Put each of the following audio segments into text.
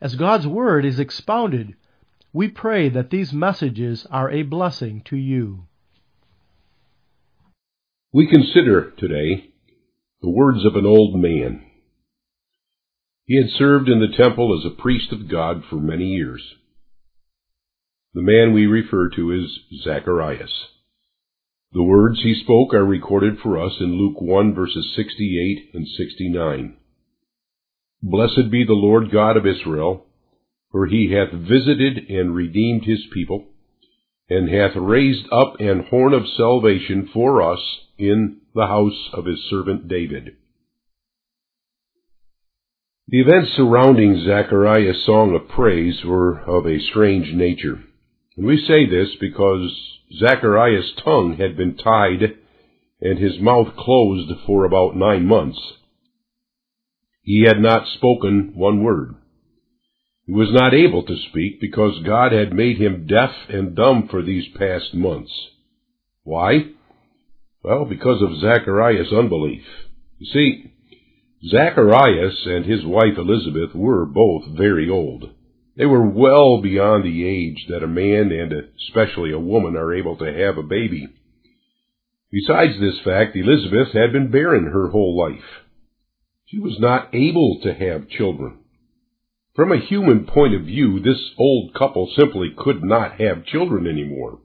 As God's Word is expounded, we pray that these messages are a blessing to you. We consider today the words of an old man. He had served in the temple as a priest of God for many years. The man we refer to is Zacharias. The words he spoke are recorded for us in Luke 1 verses 68 and 69. Blessed be the Lord God of Israel, for he hath visited and redeemed his people, and hath raised up an horn of salvation for us in the house of his servant David. The events surrounding Zacharias' song of praise were of a strange nature. And we say this because Zacharias' tongue had been tied and his mouth closed for about nine months. He had not spoken one word. He was not able to speak because God had made him deaf and dumb for these past months. Why? Well, because of Zacharias' unbelief. You see, Zacharias and his wife Elizabeth were both very old. They were well beyond the age that a man and especially a woman are able to have a baby. Besides this fact, Elizabeth had been barren her whole life. She was not able to have children. From a human point of view, this old couple simply could not have children anymore.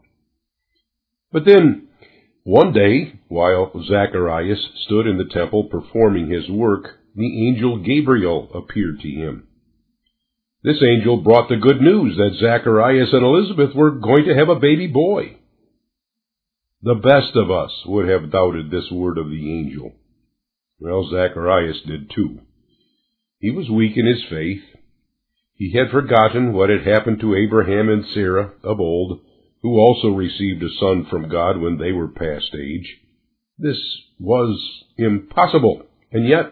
But then, one day, while Zacharias stood in the temple performing his work, the angel Gabriel appeared to him. This angel brought the good news that Zacharias and Elizabeth were going to have a baby boy. The best of us would have doubted this word of the angel. Well, Zacharias did too. He was weak in his faith. He had forgotten what had happened to Abraham and Sarah of old, who also received a son from God when they were past age. This was impossible. And yet,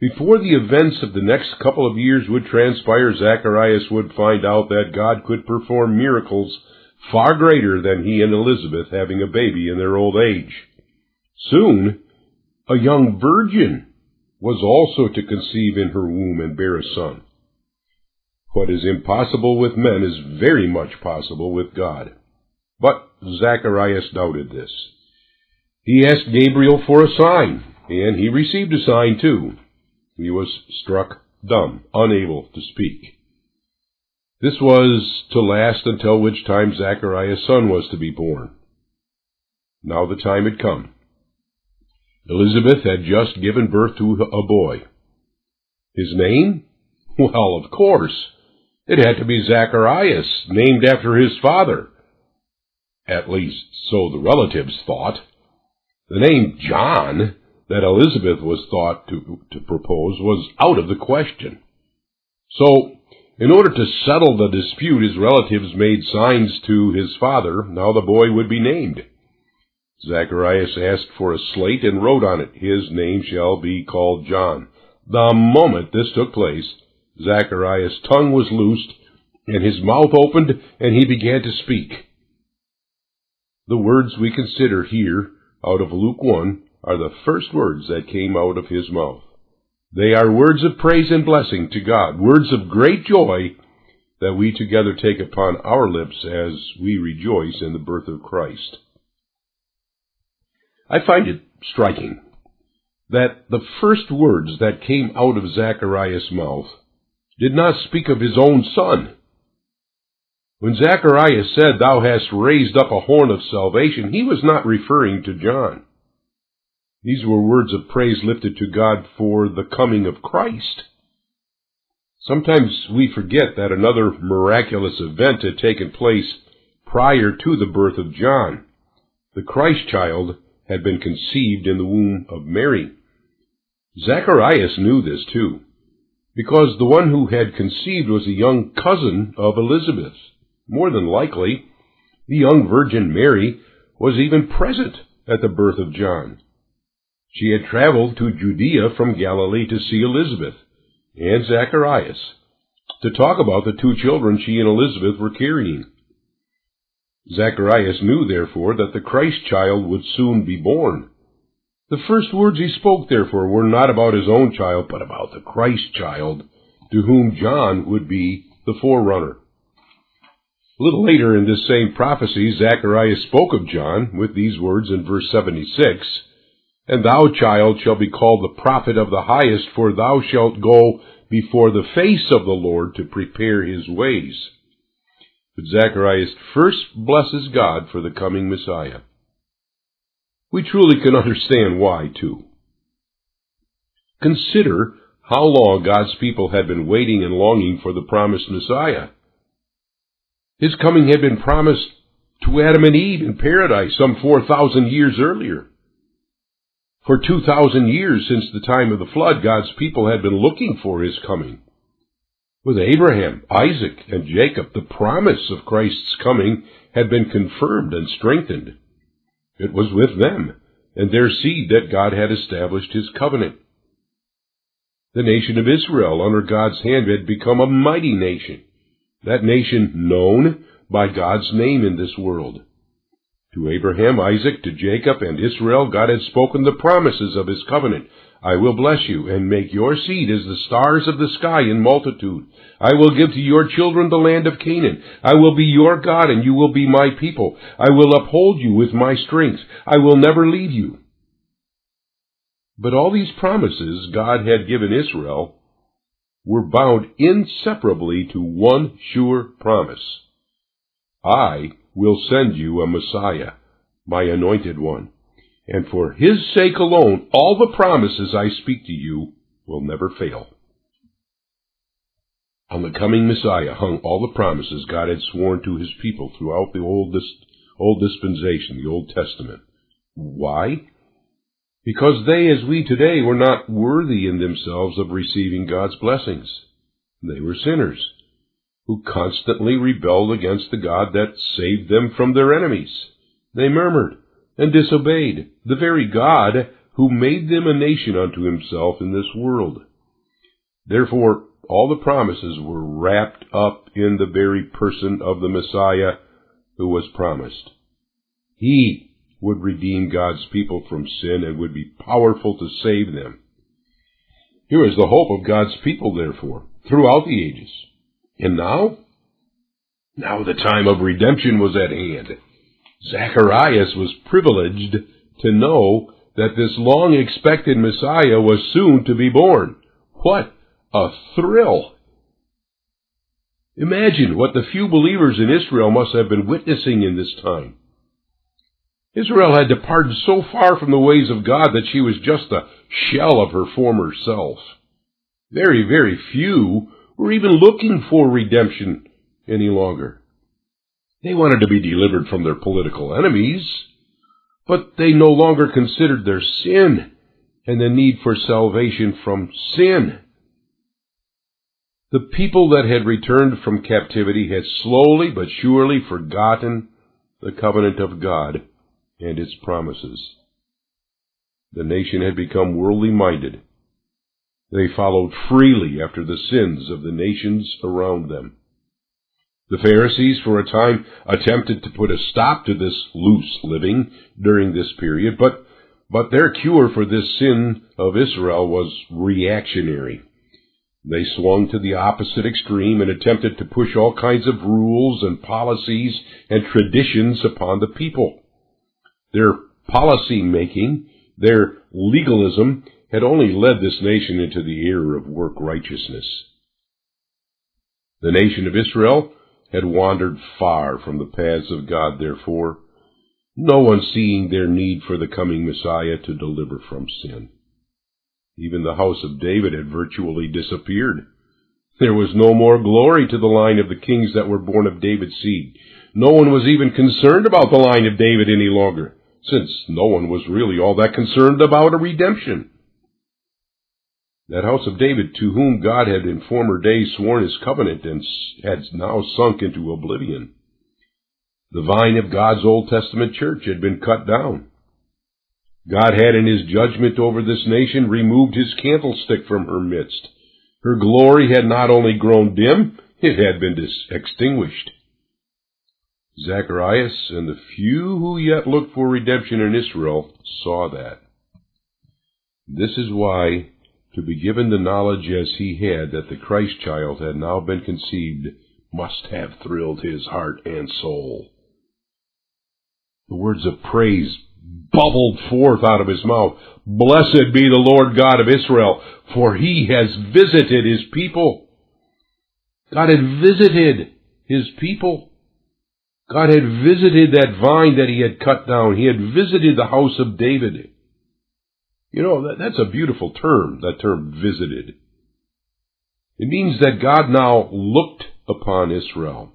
before the events of the next couple of years would transpire, Zacharias would find out that God could perform miracles far greater than he and Elizabeth having a baby in their old age. Soon, a young virgin was also to conceive in her womb and bear a son. What is impossible with men is very much possible with God. But Zacharias doubted this. He asked Gabriel for a sign, and he received a sign too. He was struck dumb, unable to speak. This was to last until which time Zacharias' son was to be born. Now the time had come. Elizabeth had just given birth to a boy. His name? Well, of course. It had to be Zacharias, named after his father. At least, so the relatives thought. The name John that Elizabeth was thought to, to propose was out of the question. So, in order to settle the dispute, his relatives made signs to his father how the boy would be named. Zacharias asked for a slate and wrote on it, His name shall be called John. The moment this took place, Zacharias' tongue was loosed, and his mouth opened, and he began to speak. The words we consider here, out of Luke 1, are the first words that came out of his mouth. They are words of praise and blessing to God, words of great joy that we together take upon our lips as we rejoice in the birth of Christ. I find it striking that the first words that came out of Zacharias' mouth did not speak of his own son. When Zacharias said, Thou hast raised up a horn of salvation, he was not referring to John. These were words of praise lifted to God for the coming of Christ. Sometimes we forget that another miraculous event had taken place prior to the birth of John. The Christ child had been conceived in the womb of Mary. Zacharias knew this too. because the one who had conceived was a young cousin of Elizabeth. More than likely, the young Virgin Mary was even present at the birth of John. She had traveled to Judea from Galilee to see Elizabeth and Zacharias to talk about the two children she and Elizabeth were carrying. Zacharias knew, therefore, that the Christ child would soon be born. The first words he spoke, therefore, were not about his own child, but about the Christ child, to whom John would be the forerunner. A little later in this same prophecy, Zacharias spoke of John with these words in verse 76, And thou, child, shall be called the prophet of the highest, for thou shalt go before the face of the Lord to prepare his ways. But Zacharias first blesses God for the coming Messiah. We truly can understand why, too. Consider how long God's people had been waiting and longing for the promised Messiah. His coming had been promised to Adam and Eve in paradise some 4,000 years earlier. For 2,000 years since the time of the flood, God's people had been looking for his coming. With Abraham, Isaac, and Jacob, the promise of Christ's coming had been confirmed and strengthened. It was with them and their seed that God had established his covenant. The nation of Israel under God's hand had become a mighty nation, that nation known by God's name in this world. To Abraham, Isaac, to Jacob, and Israel, God had spoken the promises of his covenant. I will bless you, and make your seed as the stars of the sky in multitude. I will give to your children the land of Canaan. I will be your God, and you will be my people. I will uphold you with my strength. I will never leave you. But all these promises God had given Israel were bound inseparably to one sure promise. I will send you a Messiah, my anointed one. And for his sake alone, all the promises I speak to you will never fail. On the coming Messiah hung all the promises God had sworn to his people throughout the Old, Old Dispensation, the Old Testament. Why? Because they, as we today, were not worthy in themselves of receiving God's blessings. They were sinners who constantly rebelled against the God that saved them from their enemies. They murmured and disobeyed the very God who made them a nation unto himself in this world. Therefore, all the promises were wrapped up in the very person of the Messiah who was promised. He would redeem God's people from sin and would be powerful to save them. Here is the hope of God's people, therefore, throughout the ages. And now? Now the time of redemption was at hand. Zacharias was privileged to know that this long expected Messiah was soon to be born. What a thrill! Imagine what the few believers in Israel must have been witnessing in this time. Israel had departed so far from the ways of God that she was just a shell of her former self. Very, very few were even looking for redemption any longer. They wanted to be delivered from their political enemies, but they no longer considered their sin and the need for salvation from sin. The people that had returned from captivity had slowly but surely forgotten the covenant of God and its promises. The nation had become worldly minded they followed freely after the sins of the nations around them. The Pharisees for a time attempted to put a stop to this loose living during this period, but, but their cure for this sin of Israel was reactionary. They swung to the opposite extreme and attempted to push all kinds of rules and policies and traditions upon the people. Their policy making, their legalism, had only led this nation into the era of work righteousness. The nation of Israel had wandered far from the paths of God, therefore, no one seeing their need for the coming Messiah to deliver from sin. Even the house of David had virtually disappeared. There was no more glory to the line of the kings that were born of David's seed. No one was even concerned about the line of David any longer, since no one was really all that concerned about a redemption. That house of David to whom God had in former days sworn his covenant and had now sunk into oblivion. The vine of God's Old Testament church had been cut down. God had in his judgment over this nation removed his candlestick from her midst. Her glory had not only grown dim, it had been extinguished. Zacharias and the few who yet looked for redemption in Israel saw that. This is why, to be given the knowledge as he had that the Christ child had now been conceived, must have thrilled his heart and soul. The words of praise bubbled forth out of his mouth. Blessed be the Lord God of Israel, for he has visited his people. God had visited his people. God had visited that vine that he had cut down. He had visited the house of David. You know, that, that's a beautiful term, that term visited. It means that God now looked upon Israel,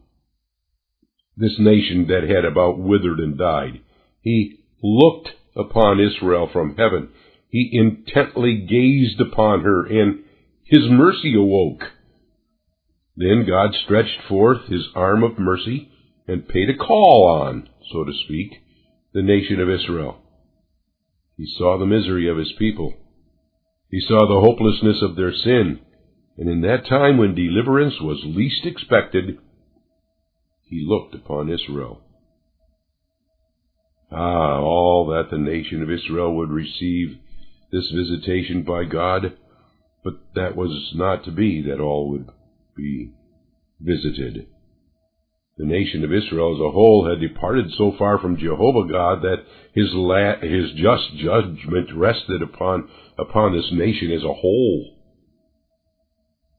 this nation that had about withered and died. He looked upon Israel from heaven. He intently gazed upon her, and his mercy awoke. Then God stretched forth his arm of mercy and paid a call on, so to speak, the nation of Israel. He saw the misery of his people. He saw the hopelessness of their sin. And in that time when deliverance was least expected, he looked upon Israel. Ah, all that the nation of Israel would receive this visitation by God, but that was not to be that all would be visited. The nation of Israel as a whole had departed so far from Jehovah God that his, la- his just judgment rested upon, upon this nation as a whole.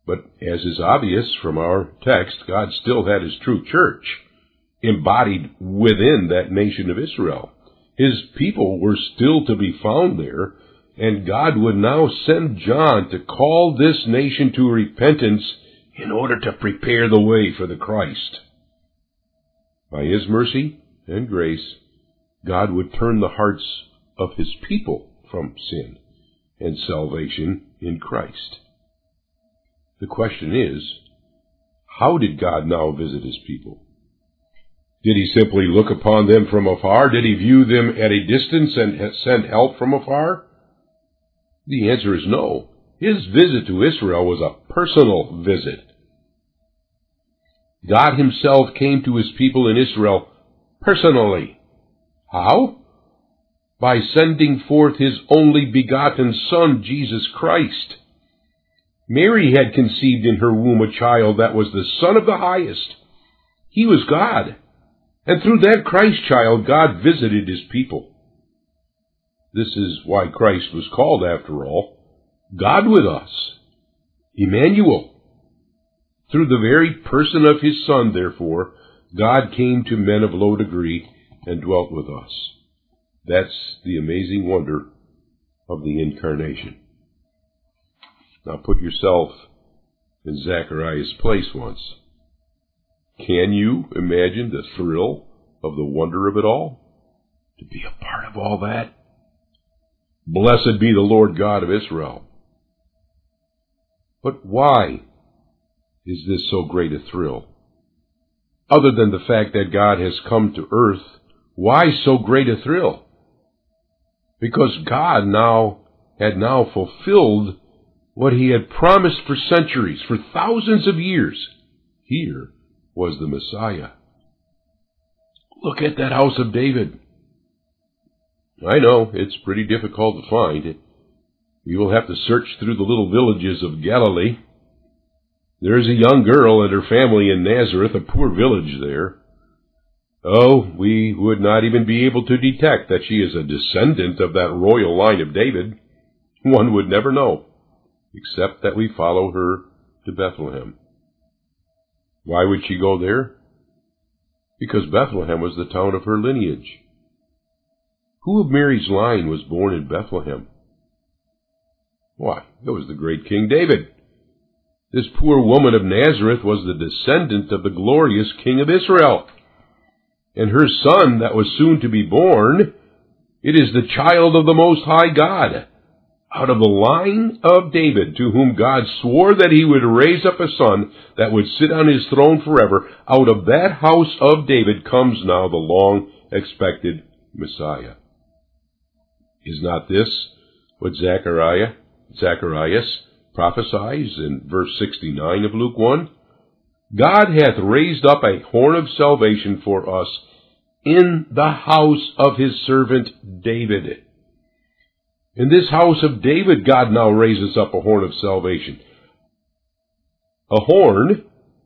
But as is obvious from our text, God still had his true church embodied within that nation of Israel. His people were still to be found there, and God would now send John to call this nation to repentance in order to prepare the way for the Christ. By His mercy and grace, God would turn the hearts of His people from sin and salvation in Christ. The question is, how did God now visit His people? Did he simply look upon them from afar? Did he view them at a distance and send help from afar? The answer is no. His visit to Israel was a personal visit. God himself came to his people in Israel personally. How? By sending forth his only begotten Son, Jesus Christ. Mary had conceived in her womb a child that was the Son of the highest. He was God. And through that Christ child, God visited his people. This is why Christ was called, after all, God with us, Emmanuel. Through the very person of his Son, therefore, God came to men of low degree and dwelt with us. That's the amazing wonder of the incarnation. Now put yourself in Zacharias' place once. Can you imagine the thrill of the wonder of it all? To be a part of all that? Blessed be the Lord God of Israel. But why is this so great a thrill? Other than the fact that God has come to earth, why so great a thrill? Because God now had now fulfilled what he had promised for centuries, for thousands of years, here was the Messiah. Look at that house of David. I know, it's pretty difficult to find. You will have to search through the little villages of Galilee. There is a young girl and her family in Nazareth, a poor village there. Oh, we would not even be able to detect that she is a descendant of that royal line of David. One would never know, except that we follow her to Bethlehem. Why would she go there? Because Bethlehem was the town of her lineage. Who of Mary's line was born in Bethlehem? Why, it was the great King David. This poor woman of Nazareth was the descendant of the glorious King of Israel. And her son that was soon to be born, it is the child of the Most High God. out of the line of David, to whom God swore that he would raise up a son that would sit on his throne forever, out of that house of David comes now the long expected Messiah. Is not this what Zechariah, Zacharias prophesies in verse 69 of Luke 1? God hath raised up a horn of salvation for us in the house of his servant David. In this house of David, God now raises up a horn of salvation. A horn,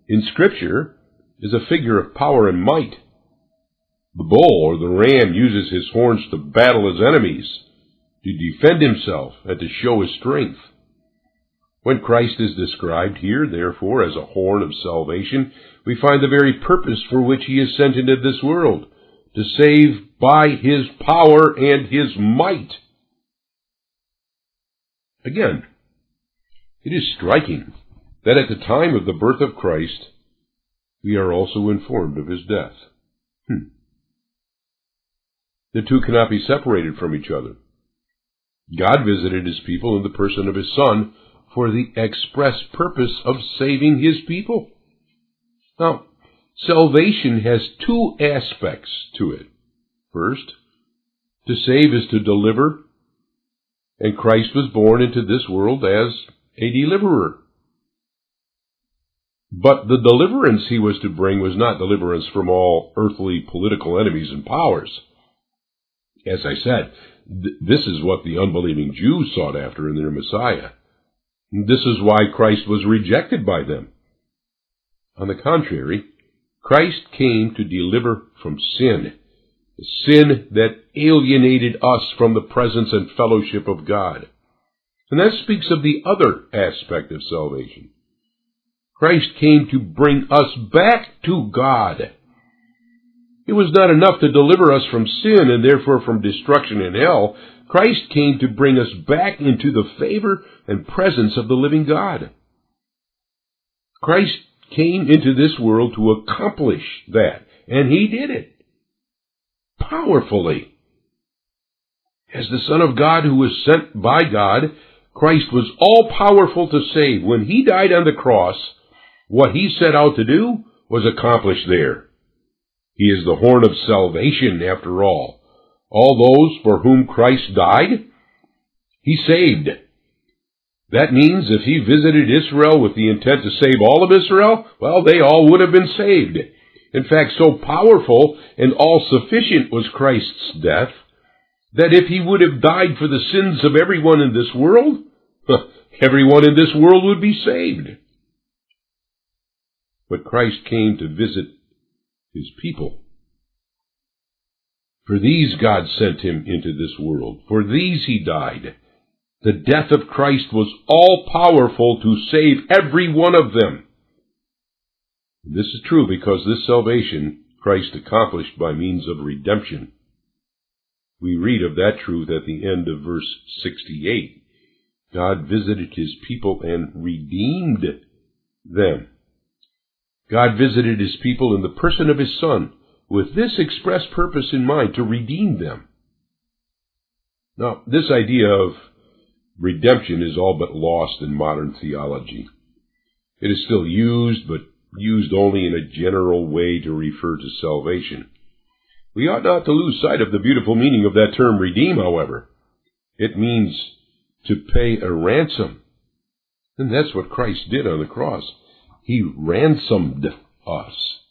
in Scripture, is a figure of power and might. The bull or the ram uses his horns to battle his enemies, to defend himself, and to show his strength. When Christ is described here, therefore, as a horn of salvation, we find the very purpose for which he is sent into this world, to save by his power and his might. Again, it is striking that at the time of the birth of Christ, we are also informed of his death. Hmm. The two cannot be separated from each other. God visited his people in the person of his Son for the express purpose of saving his people. Now, salvation has two aspects to it. First, to save is to deliver, and Christ was born into this world as a deliverer. But the deliverance he was to bring was not deliverance from all earthly political enemies and powers. As I said, th- this is what the unbelieving Jews sought after in their Messiah. This is why Christ was rejected by them. On the contrary, Christ came to deliver from sin, the sin that alienated us from the presence and fellowship of God. And that speaks of the other aspect of salvation. Christ came to bring us back to God. It was not enough to deliver us from sin and therefore from destruction in hell. Christ came to bring us back into the favor and presence of the living God. Christ came into this world to accomplish that, and he did it powerfully. As the Son of God who was sent by God, Christ was all powerful to save. When he died on the cross, what he set out to do was accomplished there. He is the horn of salvation, after all all those for whom Christ died, he saved. That means if he visited Israel with the intent to save all of Israel, well, they all would have been saved. In fact, so powerful and all sufficient was Christ's death that if he would have died for the sins of everyone in this world, everyone in this world would be saved. But Christ came to visit his people. For these God sent him into this world. For these he died. The death of Christ was all powerful to save every one of them. This is true because this salvation Christ accomplished by means of redemption. We read of that truth at the end of verse 68. God visited his people and redeemed them. God visited his people in the person of his Son with this express purpose in mind to redeem them. Now, this idea of redemption is all but lost in modern theology. It is still used, but used only in a general way to refer to salvation. We ought not to lose sight of the beautiful meaning of that term redeem, however. It means to pay a ransom. And that's what Christ did on the cross. He ransomed us.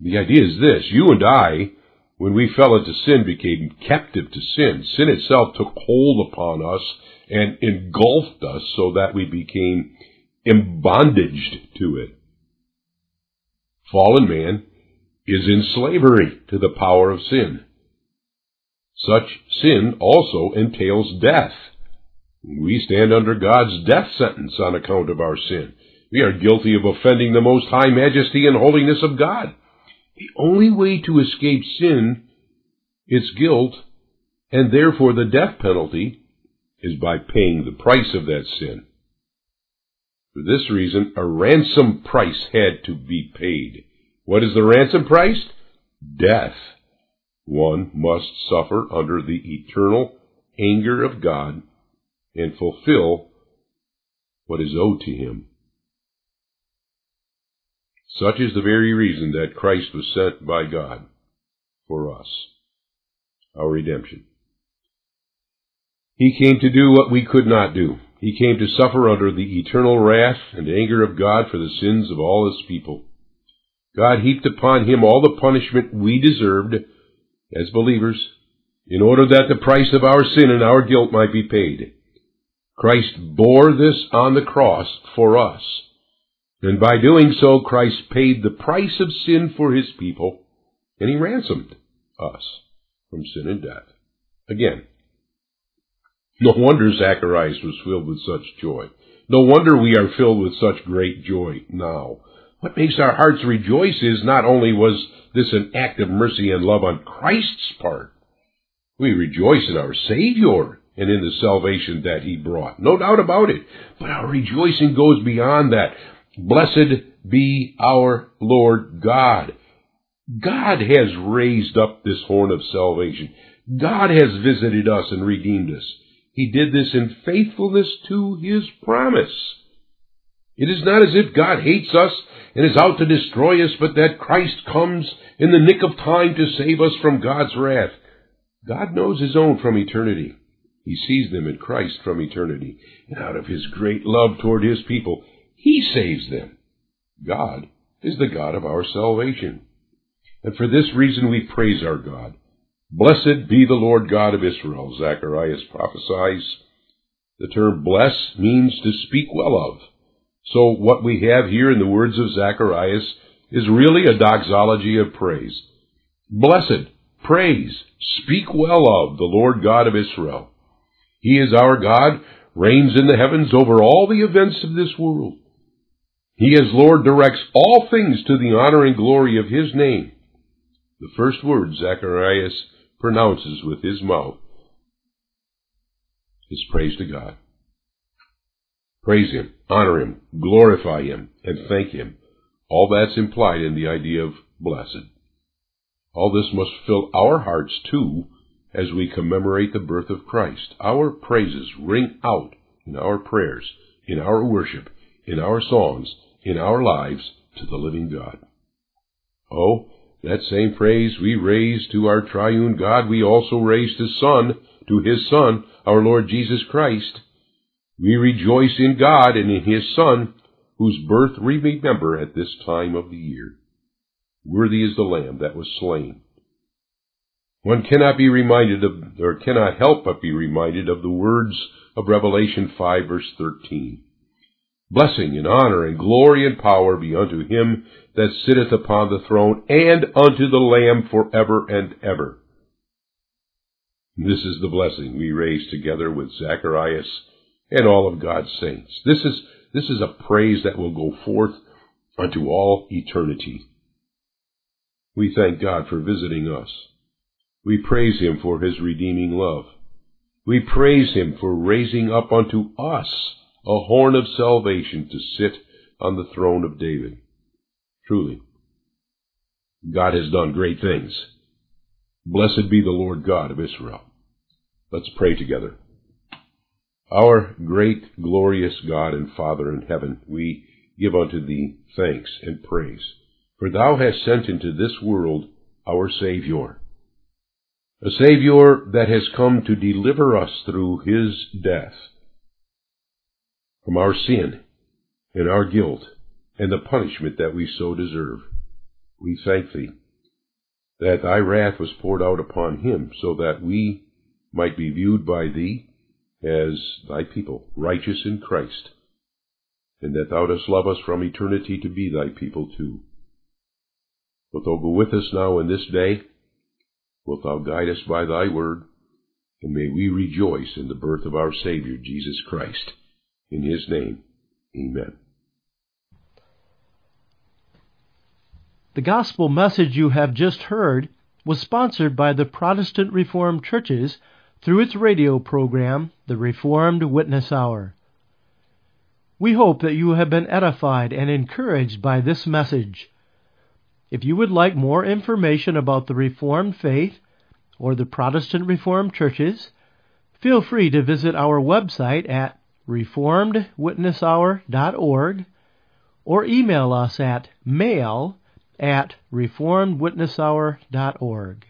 The idea is this you and I, when we fell into sin, became captive to sin. Sin itself took hold upon us and engulfed us so that we became embondaged to it. Fallen man is in slavery to the power of sin. Such sin also entails death. We stand under God's death sentence on account of our sin. We are guilty of offending the most high majesty and holiness of God. The only way to escape sin, its guilt, and therefore the death penalty, is by paying the price of that sin. For this reason, a ransom price had to be paid. What is the ransom price? Death. One must suffer under the eternal anger of God and fulfill what is owed to him. Such is the very reason that Christ was sent by God for us, our redemption. He came to do what we could not do. He came to suffer under the eternal wrath and anger of God for the sins of all his people. God heaped upon him all the punishment we deserved as believers in order that the price of our sin and our guilt might be paid. Christ bore this on the cross for us. And by doing so, Christ paid the price of sin for his people, and he ransomed us from sin and death. Again, no wonder Zacharias was filled with such joy. No wonder we are filled with such great joy now. What makes our hearts rejoice is not only was this an act of mercy and love on Christ's part, we rejoice in our Savior and in the salvation that He brought. No doubt about it. But our rejoicing goes beyond that. Blessed be our Lord God. God has raised up this horn of salvation. God has visited us and redeemed us. He did this in faithfulness to His promise. It is not as if God hates us and is out to destroy us, but that Christ comes in the nick of time to save us from God's wrath. God knows His own from eternity. He sees them in Christ from eternity. And out of His great love toward His people, He saves them. God is the God of our salvation. And for this reason we praise our God. Blessed be the Lord God of Israel, Zacharias prophesies. The term bless means to speak well of. So what we have here in the words of Zacharias is really a doxology of praise. Blessed, praise, speak well of the Lord God of Israel. He is our God, reigns in the heavens over all the events of this world. He as Lord directs all things to the honor and glory of His name. The first word Zacharias pronounces with his mouth is praise to God. Praise Him, honor Him, glorify Him, and thank Him. All that's implied in the idea of blessed. All this must fill our hearts too as we commemorate the birth of Christ. Our praises ring out in our prayers, in our worship, in our songs, in our lives to the living God. Oh, that same praise we raise to our triune God, we also raise to Son, to His Son, our Lord Jesus Christ. We rejoice in God and in His Son, whose birth we remember at this time of the year. Worthy is the Lamb that was slain. One cannot be reminded of, or cannot help but be reminded of the words of Revelation 5 verse 13. Blessing and honor and glory and power be unto him that sitteth upon the throne and unto the Lamb for ever and ever. This is the blessing we raise together with Zacharias and all of God's saints. This is, this is a praise that will go forth unto all eternity. We thank God for visiting us. We praise Him for His redeeming love. We praise Him for raising up unto us a horn of salvation to sit on the throne of David. Truly, God has done great things. Blessed be the Lord God of Israel. Let's pray together. Our great, glorious God and Father in heaven, we give unto thee thanks and praise, for thou hast sent into this world our Savior, a Savior that has come to deliver us through his death from our sin and our guilt and the punishment that we so deserve. We thank thee that thy wrath was poured out upon him so that we might be viewed by thee as thy people, righteous in Christ, and that thou dost love us from eternity to be thy people too. Wilt thou go with us now in this day? Wilt thou guide us by thy word? And may we rejoice in the birth of our Savior, Jesus Christ. In his name, amen. The gospel message you have just heard was sponsored by the Protestant Reformed Churches through its radio program, The Reformed Witness Hour. We hope that you have been edified and encouraged by this message. If you would like more information about the Reformed faith or the Protestant Reformed churches, Feel free to visit our website at reformedwitnesshour.org or email us at mail at reformedwitnesshour.org.